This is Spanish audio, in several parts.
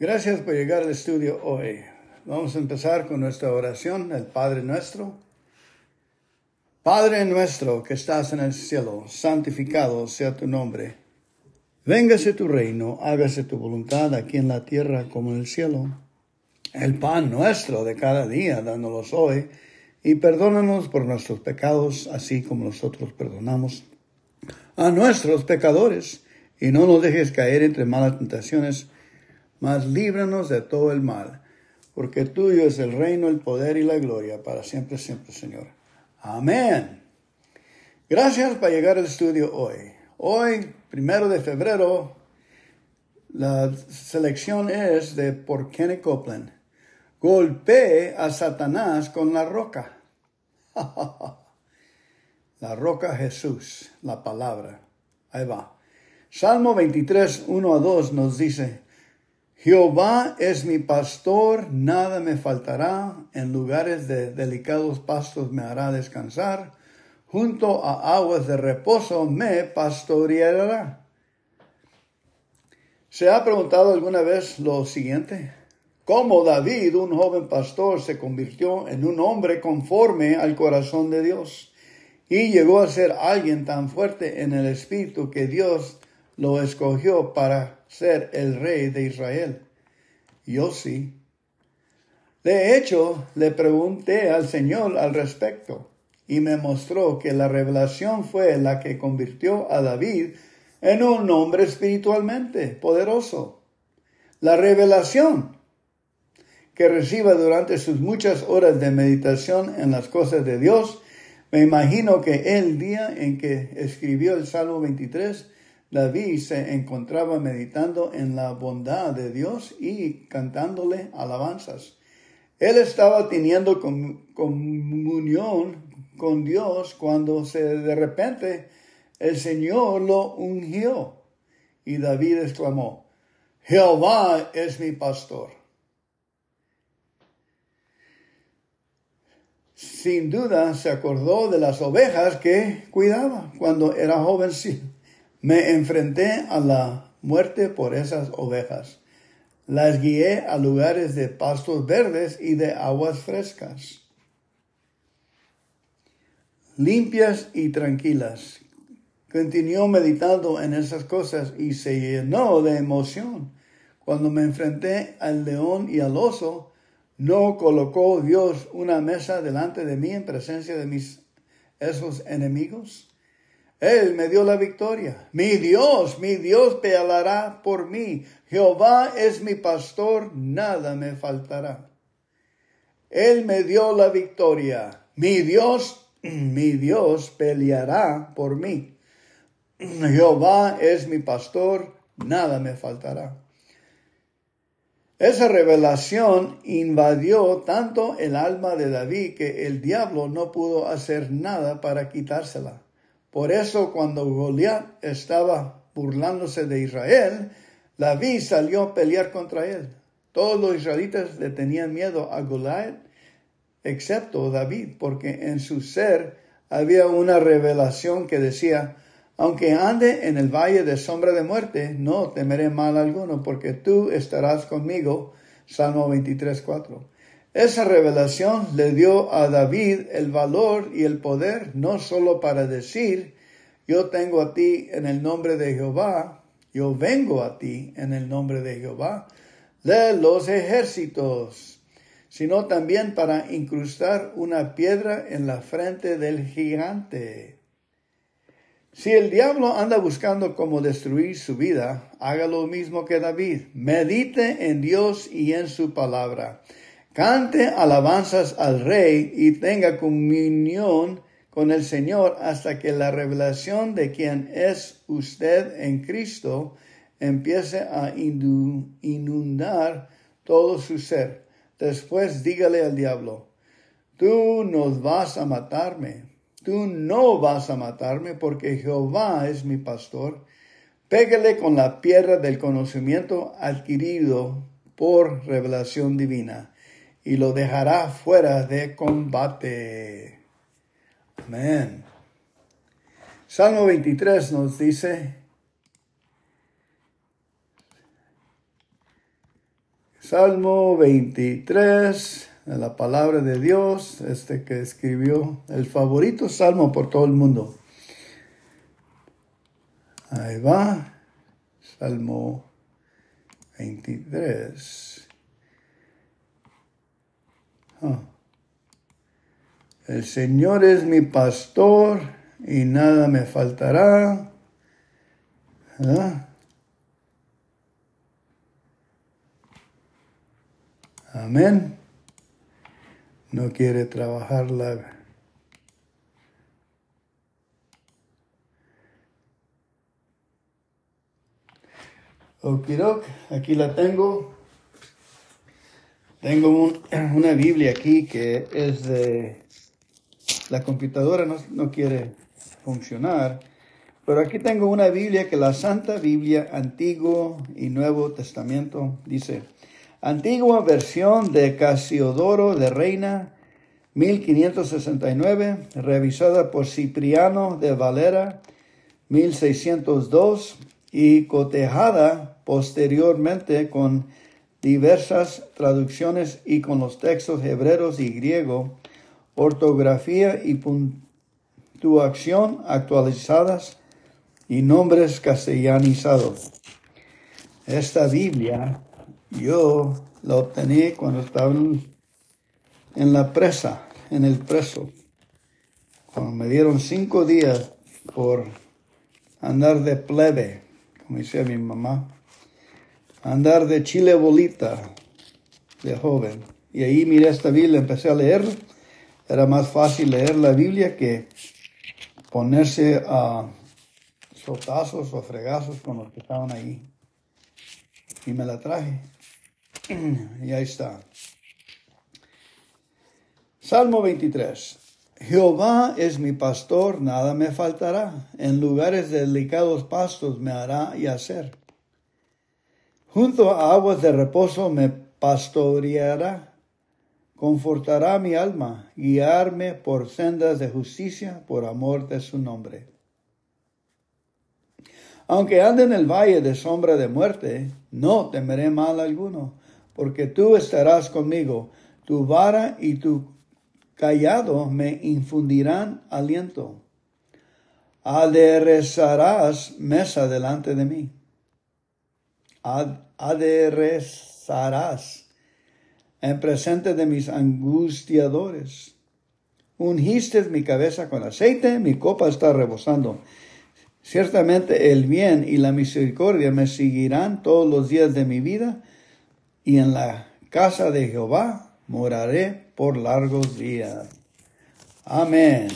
Gracias por llegar al estudio hoy. Vamos a empezar con nuestra oración, el Padre nuestro. Padre nuestro que estás en el cielo, santificado sea tu nombre. Véngase tu reino, hágase tu voluntad aquí en la tierra como en el cielo. El pan nuestro de cada día, dándolos hoy, y perdónanos por nuestros pecados, así como nosotros perdonamos a nuestros pecadores, y no nos dejes caer entre malas tentaciones, mas líbranos de todo el mal, porque tuyo es el reino, el poder y la gloria para siempre, siempre, Señor. Amén. Gracias por llegar al estudio hoy. Hoy, primero de febrero, la selección es de por Kenny Copeland. Golpee a Satanás con la roca. la roca Jesús, la palabra. Ahí va. Salmo 23, 1 a 2 nos dice, Jehová es mi pastor, nada me faltará, en lugares de delicados pastos me hará descansar, junto a aguas de reposo me pastoreará. ¿Se ha preguntado alguna vez lo siguiente? ¿Cómo David, un joven pastor, se convirtió en un hombre conforme al corazón de Dios y llegó a ser alguien tan fuerte en el espíritu que Dios lo escogió para ser el rey de Israel. Yo sí. De hecho, le pregunté al Señor al respecto y me mostró que la revelación fue la que convirtió a David en un hombre espiritualmente poderoso. La revelación que reciba durante sus muchas horas de meditación en las cosas de Dios, me imagino que el día en que escribió el Salmo 23 David se encontraba meditando en la bondad de Dios y cantándole alabanzas. Él estaba teniendo comunión con Dios cuando se, de repente el Señor lo ungió. Y David exclamó, Jehová es mi pastor. Sin duda se acordó de las ovejas que cuidaba cuando era jovencito me enfrenté a la muerte por esas ovejas. Las guié a lugares de pastos verdes y de aguas frescas, limpias y tranquilas. Continuó meditando en esas cosas y se llenó de emoción. Cuando me enfrenté al león y al oso, no colocó Dios una mesa delante de mí en presencia de mis esos enemigos. Él me dio la victoria. Mi Dios, mi Dios peleará por mí. Jehová es mi pastor, nada me faltará. Él me dio la victoria. Mi Dios, mi Dios peleará por mí. Jehová es mi pastor, nada me faltará. Esa revelación invadió tanto el alma de David que el diablo no pudo hacer nada para quitársela. Por eso cuando Goliat estaba burlándose de Israel, David salió a pelear contra él. Todos los israelitas le tenían miedo a Goliat, excepto David, porque en su ser había una revelación que decía, aunque ande en el valle de sombra de muerte, no temeré mal alguno, porque tú estarás conmigo. Salmo 23, 4. Esa revelación le dio a David el valor y el poder no solo para decir, yo tengo a ti en el nombre de Jehová, yo vengo a ti en el nombre de Jehová, de los ejércitos, sino también para incrustar una piedra en la frente del gigante. Si el diablo anda buscando cómo destruir su vida, haga lo mismo que David. Medite en Dios y en su palabra cante alabanzas al Rey y tenga comunión con el Señor hasta que la revelación de quién es usted en Cristo empiece a inundar todo su ser. Después dígale al diablo, tú nos vas a matarme, tú no vas a matarme porque Jehová es mi pastor. Pégale con la piedra del conocimiento adquirido por revelación divina y lo dejará fuera de combate. Amén. Salmo 23 nos dice, Salmo 23, de la palabra de Dios, este que escribió el favorito salmo por todo el mundo. Ahí va, Salmo 23. El Señor es mi pastor y nada me faltará. Amén. No quiere trabajar la... Aquí la tengo. Tengo una Biblia aquí que es de... La computadora no, no quiere funcionar, pero aquí tengo una Biblia que la Santa Biblia Antiguo y Nuevo Testamento dice, Antigua versión de Casiodoro de Reina, 1569, revisada por Cipriano de Valera, 1602, y cotejada posteriormente con diversas traducciones y con los textos hebreos y griego, ortografía y puntuación actualizadas y nombres castellanizados. Esta Biblia yo la obtení cuando estaba en la presa, en el preso. Cuando me dieron cinco días por andar de plebe, como decía mi mamá, andar de chile bolita de joven. Y ahí miré esta Biblia, empecé a leer. Era más fácil leer la Biblia que ponerse a sotazos o fregazos con los que estaban ahí. Y me la traje. Y ahí está. Salmo 23. Jehová es mi pastor, nada me faltará. En lugares de delicados pastos me hará yacer. Junto a aguas de reposo me pastoreará. Confortará mi alma, guiarme por sendas de justicia por amor de su nombre. Aunque ande en el valle de sombra de muerte, no temeré mal alguno porque tú estarás conmigo, tu vara y tu callado me infundirán aliento. Aderezarás mesa delante de mí. Aderezarás en presente de mis angustiadores. Ungiste mi cabeza con aceite, mi copa está rebosando. Ciertamente el bien y la misericordia me seguirán todos los días de mi vida y en la casa de Jehová moraré por largos días. Amén.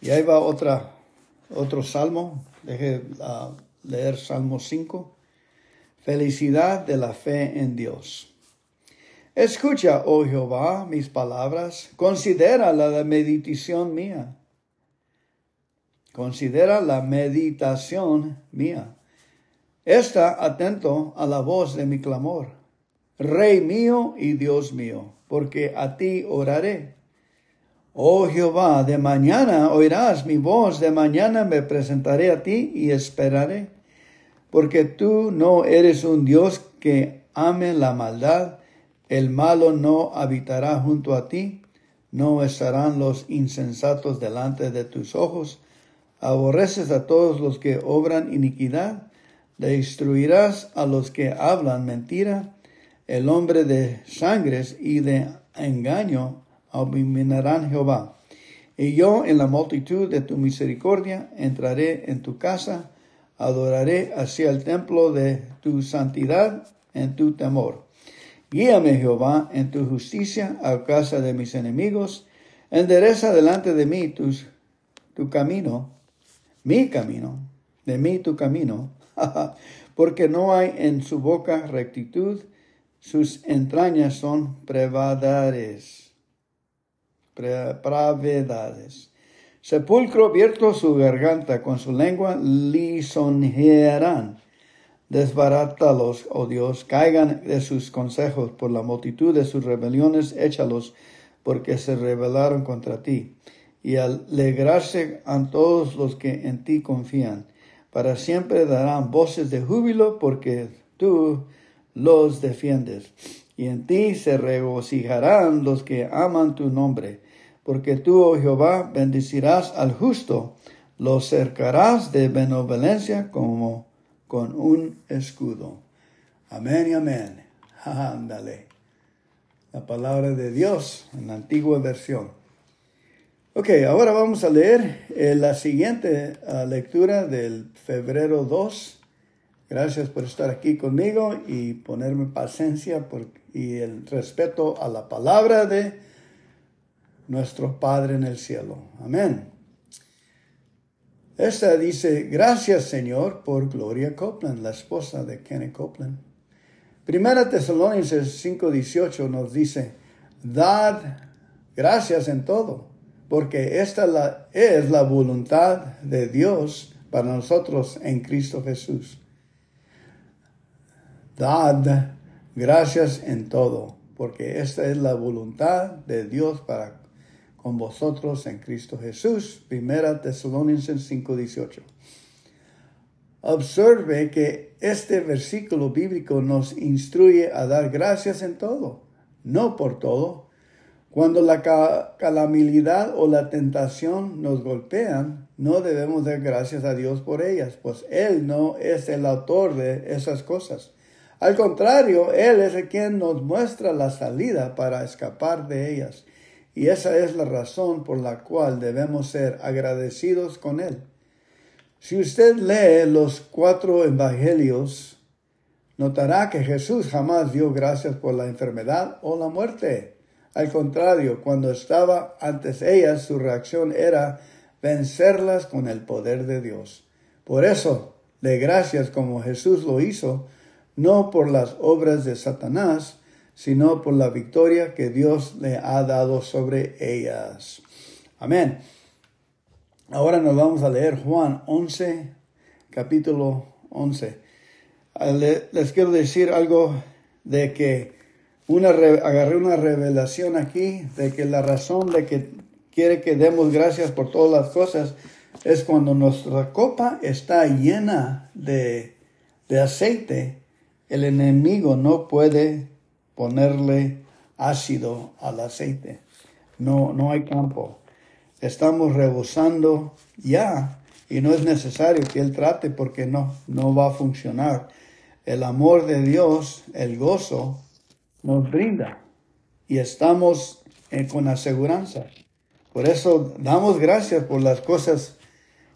Y ahí va otra, otro salmo. Deje uh, leer Salmo 5. Felicidad de la fe en Dios. Escucha, oh Jehová, mis palabras. Considera la meditación mía. Considera la meditación mía. Está atento a la voz de mi clamor Rey mío y Dios mío, porque a ti oraré. Oh Jehová, de mañana oirás mi voz, de mañana me presentaré a ti y esperaré, porque tú no eres un Dios que ame la maldad, el malo no habitará junto a ti, no estarán los insensatos delante de tus ojos, aborreces a todos los que obran iniquidad, destruirás a los que hablan mentira, el hombre de sangres y de engaño abominarán Jehová. Y yo en la multitud de tu misericordia entraré en tu casa, adoraré hacia el templo de tu santidad en tu temor. Guíame Jehová en tu justicia a casa de mis enemigos, endereza delante de mí tu camino, mi camino, de mí tu camino, porque no hay en su boca rectitud, sus entrañas son prevadades, pravedades. Sepulcro abierto su garganta, con su lengua lisonjearán. Desbarátalos, oh Dios, caigan de sus consejos por la multitud de sus rebeliones, échalos, porque se rebelaron contra ti. Y alegrarse a todos los que en ti confían. Para siempre darán voces de júbilo, porque tú los defiendes. Y en ti se regocijarán los que aman tu nombre, porque tú, oh Jehová, bendecirás al justo, lo cercarás de benevolencia como con un escudo. Amén y amén. Ándale. La palabra de Dios en la antigua versión. Ok, ahora vamos a leer eh, la siguiente ah, lectura del febrero 2. Gracias por estar aquí conmigo y ponerme paciencia y el respeto a la palabra de nuestro Padre en el cielo. Amén. Esta dice, gracias Señor por Gloria Copeland, la esposa de Kenny Copeland. Primera Tesalonicenses 5:18 nos dice, dad gracias en todo porque esta es la voluntad de Dios para nosotros en Cristo Jesús. Dad gracias en todo, porque esta es la voluntad de Dios para con vosotros en Cristo Jesús. Primera Tesalonicenses 5:18. Observe que este versículo bíblico nos instruye a dar gracias en todo, no por todo, cuando la calamidad o la tentación nos golpean, no debemos dar gracias a Dios por ellas, pues Él no es el autor de esas cosas. Al contrario, Él es el quien nos muestra la salida para escapar de ellas. Y esa es la razón por la cual debemos ser agradecidos con Él. Si usted lee los cuatro evangelios, notará que Jesús jamás dio gracias por la enfermedad o la muerte. Al contrario, cuando estaba antes ellas, su reacción era vencerlas con el poder de Dios. Por eso, de gracias como Jesús lo hizo, no por las obras de Satanás, sino por la victoria que Dios le ha dado sobre ellas. Amén. Ahora nos vamos a leer Juan 11, capítulo 11. Ah, les quiero decir algo de que una, agarré una revelación aquí de que la razón de que quiere que demos gracias por todas las cosas es cuando nuestra copa está llena de, de aceite, el enemigo no puede ponerle ácido al aceite. No, no hay campo. Estamos rebosando ya y no es necesario que él trate porque no, no va a funcionar. El amor de Dios, el gozo, nos brinda y estamos eh, con aseguranza. Por eso damos gracias por las cosas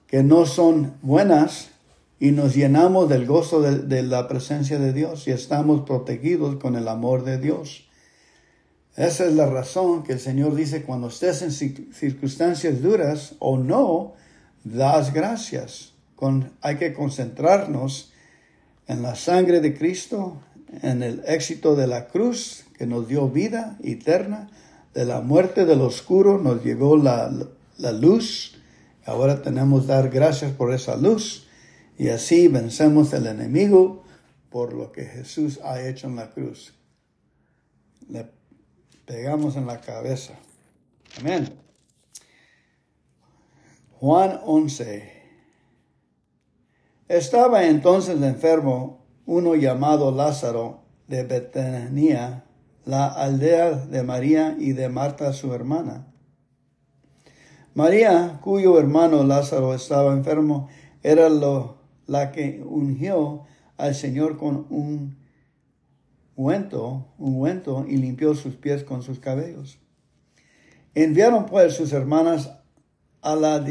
que no son buenas y nos llenamos del gozo de, la presencia de Dios y estamos protegidos con el amor de Dios. Esa es la razón que el Señor dice, cuando estés en circunstancias duras o no, das gracias. Con, hay que concentrarnos en la sangre de Cristo, en el éxito de la cruz que nos dio vida eterna, de la muerte del oscuro nos llegó la, la luz. Ahora tenemos que dar gracias por esa luz y así vencemos el enemigo por lo que Jesús ha hecho en la cruz. Le pegamos en la cabeza. Amén. Juan 11. Estaba entonces enfermo uno llamado Lázaro de Betania, la aldea de María y de Marta su hermana. María, cuyo hermano Lázaro estaba enfermo, era lo, la que ungió al Señor con un ungüento, un y limpió sus pies con sus cabellos. Enviaron pues sus hermanas a la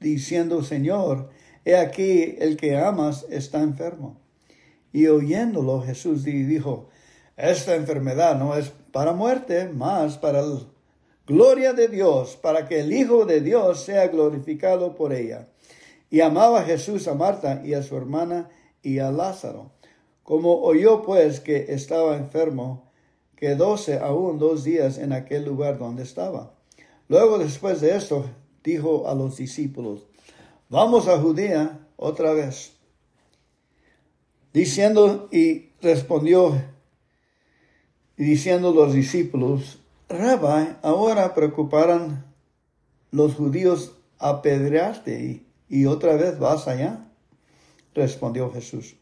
diciendo, Señor, he aquí el que amas está enfermo. Y oyéndolo Jesús dijo, esta enfermedad no es para muerte, más para la gloria de Dios, para que el Hijo de Dios sea glorificado por ella. Y amaba Jesús a Marta y a su hermana y a Lázaro. Como oyó pues que estaba enfermo, quedóse aún dos días en aquel lugar donde estaba. Luego después de esto dijo a los discípulos, vamos a Judea otra vez diciendo y respondió y diciendo los discípulos, Rabbi, ahora preocuparán los judíos apedrearte y, otra vez vas allá. Respondió Jesús,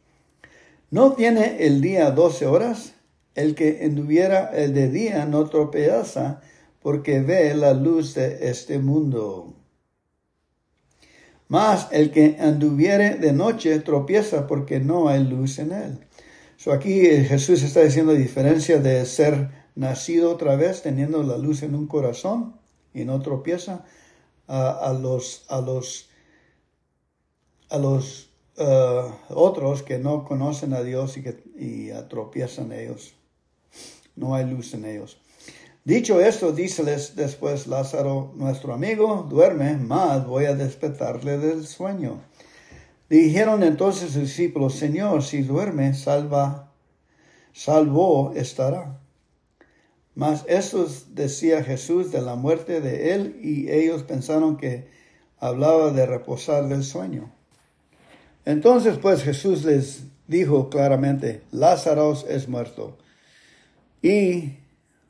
¿No tiene el día doce horas? El que anduviera el de día no tropeza porque ve la luz de este mundo. Mas el que anduviere de noche tropieza porque no hay luz en él. So aquí Jesús está diciendo diferencia de ser nacido otra vez teniendo la luz en un corazón y no tropieza a, los a los a los uh, otros que no conocen a Dios y que ellos. No hay luz en ellos. Dicho esto, díceles después Lázaro, nuestro amigo, duerme, mas voy a despertarle del sueño. Dijeron entonces los discípulos, Señor, si duerme, salva, salvo estará. Mas esto decía Jesús de la muerte de él y ellos pensaron que hablaba de reposar del sueño. Entonces pues Jesús les dijo claramente, Lázaro es muerto. Y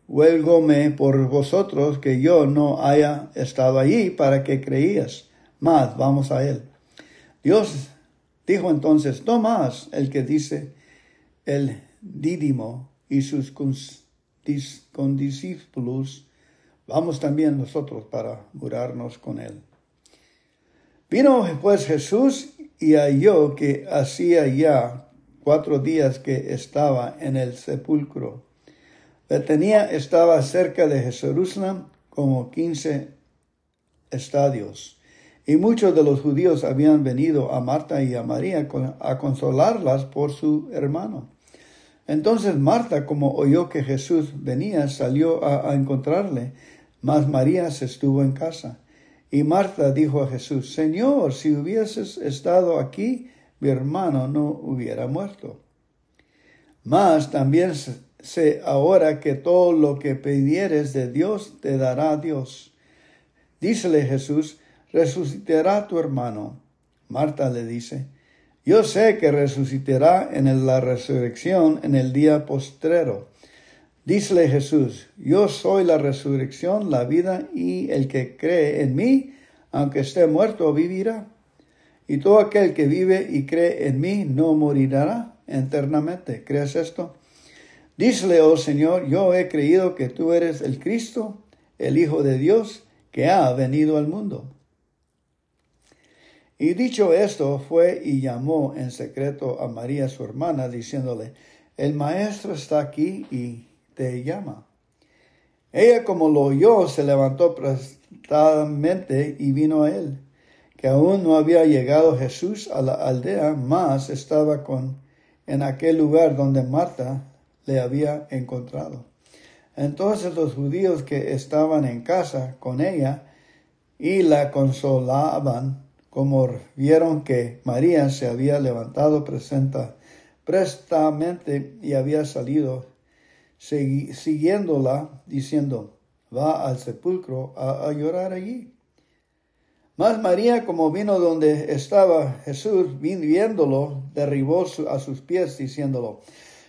huélgome por vosotros que yo no haya estado allí para que creías. Mas vamos a él. Dios dijo entonces, no más el que dice el dídimo y sus condiscípulos, vamos también nosotros para murarnos con él. Vino pues Jesús y halló que hacía ya cuatro días que estaba en el sepulcro Betania estaba cerca de Jerusalén como quince estadios, y muchos de los judíos habían venido a Marta y a María a consolarlas por su hermano. Entonces Marta, como oyó que Jesús venía, salió a, a encontrarle, mas María se estuvo en casa. Y Marta dijo a Jesús, Señor, si hubieses estado aquí, mi hermano no hubiera muerto. Mas también sé ahora que todo lo que pidieres de Dios te dará Dios. Dícele Jesús, resucitará tu hermano. Marta le dice, yo sé que resucitará en la resurrección en el día postrero. Dícele Jesús, yo soy la resurrección, la vida, y el que cree en mí, aunque esté muerto, vivirá. Y todo aquel que vive y cree en mí no morirá eternamente. ¿Crees esto? Dísele, oh Señor, yo he creído que tú eres el Cristo, el Hijo de Dios, que ha venido al mundo. Y dicho esto, fue y llamó en secreto a María su hermana, diciéndole, el maestro está aquí y te llama. Ella como lo oyó, se levantó prestadamente y vino a él, que aún no había llegado Jesús a la aldea, mas estaba con en aquel lugar donde Marta le había encontrado. Entonces los judíos que estaban en casa con ella y la consolaban, como vieron que María se había levantado presenta, prestamente y había salido, siguiéndola, diciendo, va al sepulcro a, llorar allí. Mas María, como vino donde estaba Jesús, viéndolo, derribó a sus pies, diciéndolo,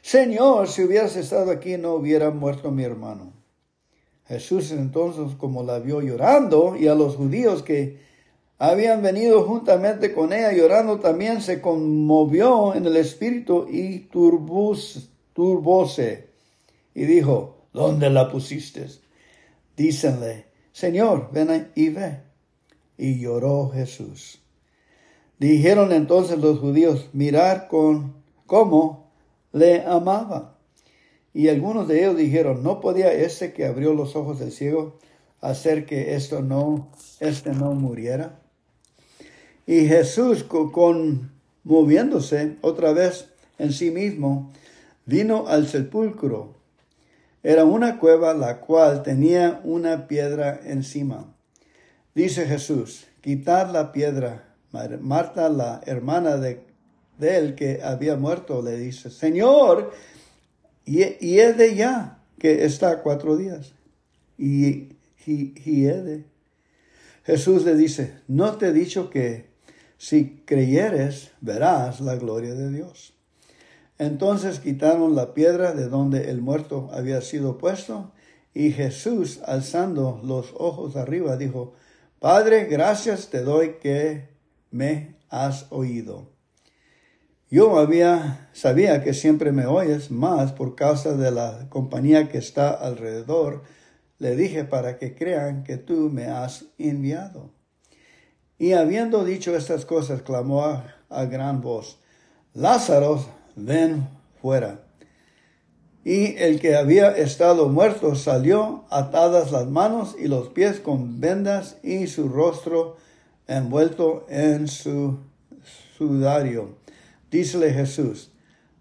Señor, si hubieras estado aquí no hubiera muerto mi hermano. Jesús entonces, como la vio llorando, y a los judíos que habían venido juntamente con ella llorando, también se conmovió en el espíritu y turbóse. Y dijo, ¿dónde la pusiste? Dícenle, Señor, ven y ve. Y lloró Jesús. Dijeron entonces los judíos, mirar con cómo le amaba. Y algunos de ellos dijeron, ¿no podía ese que abrió los ojos del ciego hacer que esto no, este no muriera? Y Jesús, conmoviéndose otra vez en sí mismo, vino al sepulcro. Era una cueva la cual tenía una piedra encima. Dice Jesús, quitad la piedra. Marta, la hermana de de que había muerto, le dice, Señor, y, es de ya que está cuatro días. Y, y, de. Jesús le dice, no te he dicho que si creyeres verás la gloria de Dios. Entonces quitaron la piedra de donde el muerto había sido puesto y Jesús, alzando los ojos arriba, dijo, Padre, gracias te doy que me has oído. Yo había, sabía que siempre me oyes, más por causa de la compañía que está alrededor, le dije para que crean que tú me has enviado. Y habiendo dicho estas cosas, clamó a, a gran voz, Lázaro, ven fuera. Y el que había estado muerto salió atadas las manos y los pies con vendas y su rostro envuelto en su sudario. Dícele Jesús,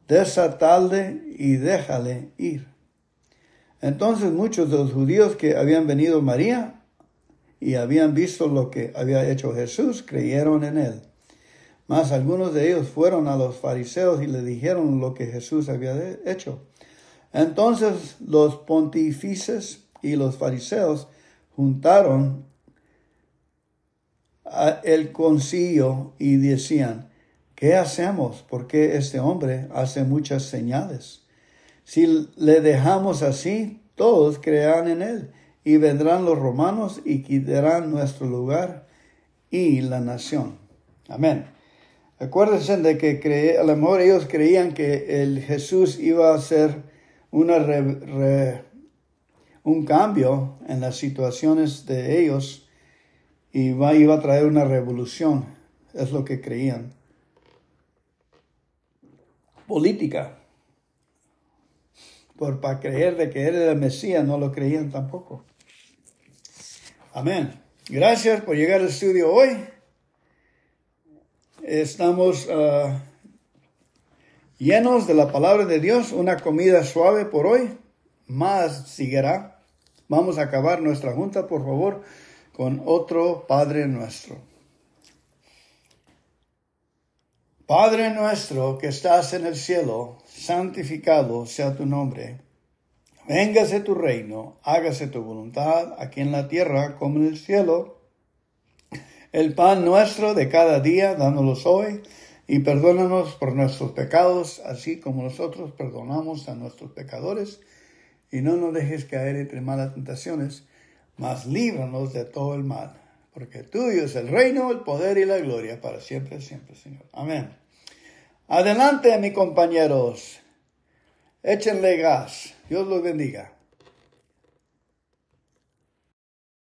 desatalde y déjale ir. Entonces muchos de los judíos que habían venido María y habían visto lo que había hecho Jesús, creyeron en él. Mas algunos de ellos fueron a los fariseos y le dijeron lo que Jesús había hecho. Entonces los pontífices y los fariseos juntaron el concilio y decían, ¿qué hacemos? Porque este hombre hace muchas señales. Si le dejamos así, todos creerán en él, y vendrán los romanos y quitarán nuestro lugar y la nación. Amén. Acuérdense de que a lo mejor ellos creían que el Jesús iba a hacer una un cambio en las situaciones de ellos y va, iba a traer una revolución, es lo que creían. Política. Por para creer de que él era el Mesías, no lo creían tampoco. Amén. Gracias por llegar al estudio hoy. Estamos ah, llenos de la palabra de Dios, una comida suave por hoy. Más seguirá. Vamos a acabar nuestra junta, por favor con otro Padre nuestro. Padre nuestro que estás en el cielo, santificado sea tu nombre. Véngase tu reino, hágase tu voluntad aquí en la tierra como en el cielo. El pan nuestro de cada día, dánoslo hoy, y perdónanos por nuestros pecados, así como nosotros perdonamos a nuestros pecadores, y no nos dejes caer entre malas tentaciones, mas líbranos de todo el mal, porque tuyo es el reino, el poder y la gloria para siempre, siempre, Señor. Amén. Adelante, mis compañeros. Échenle gas. Dios los bendiga.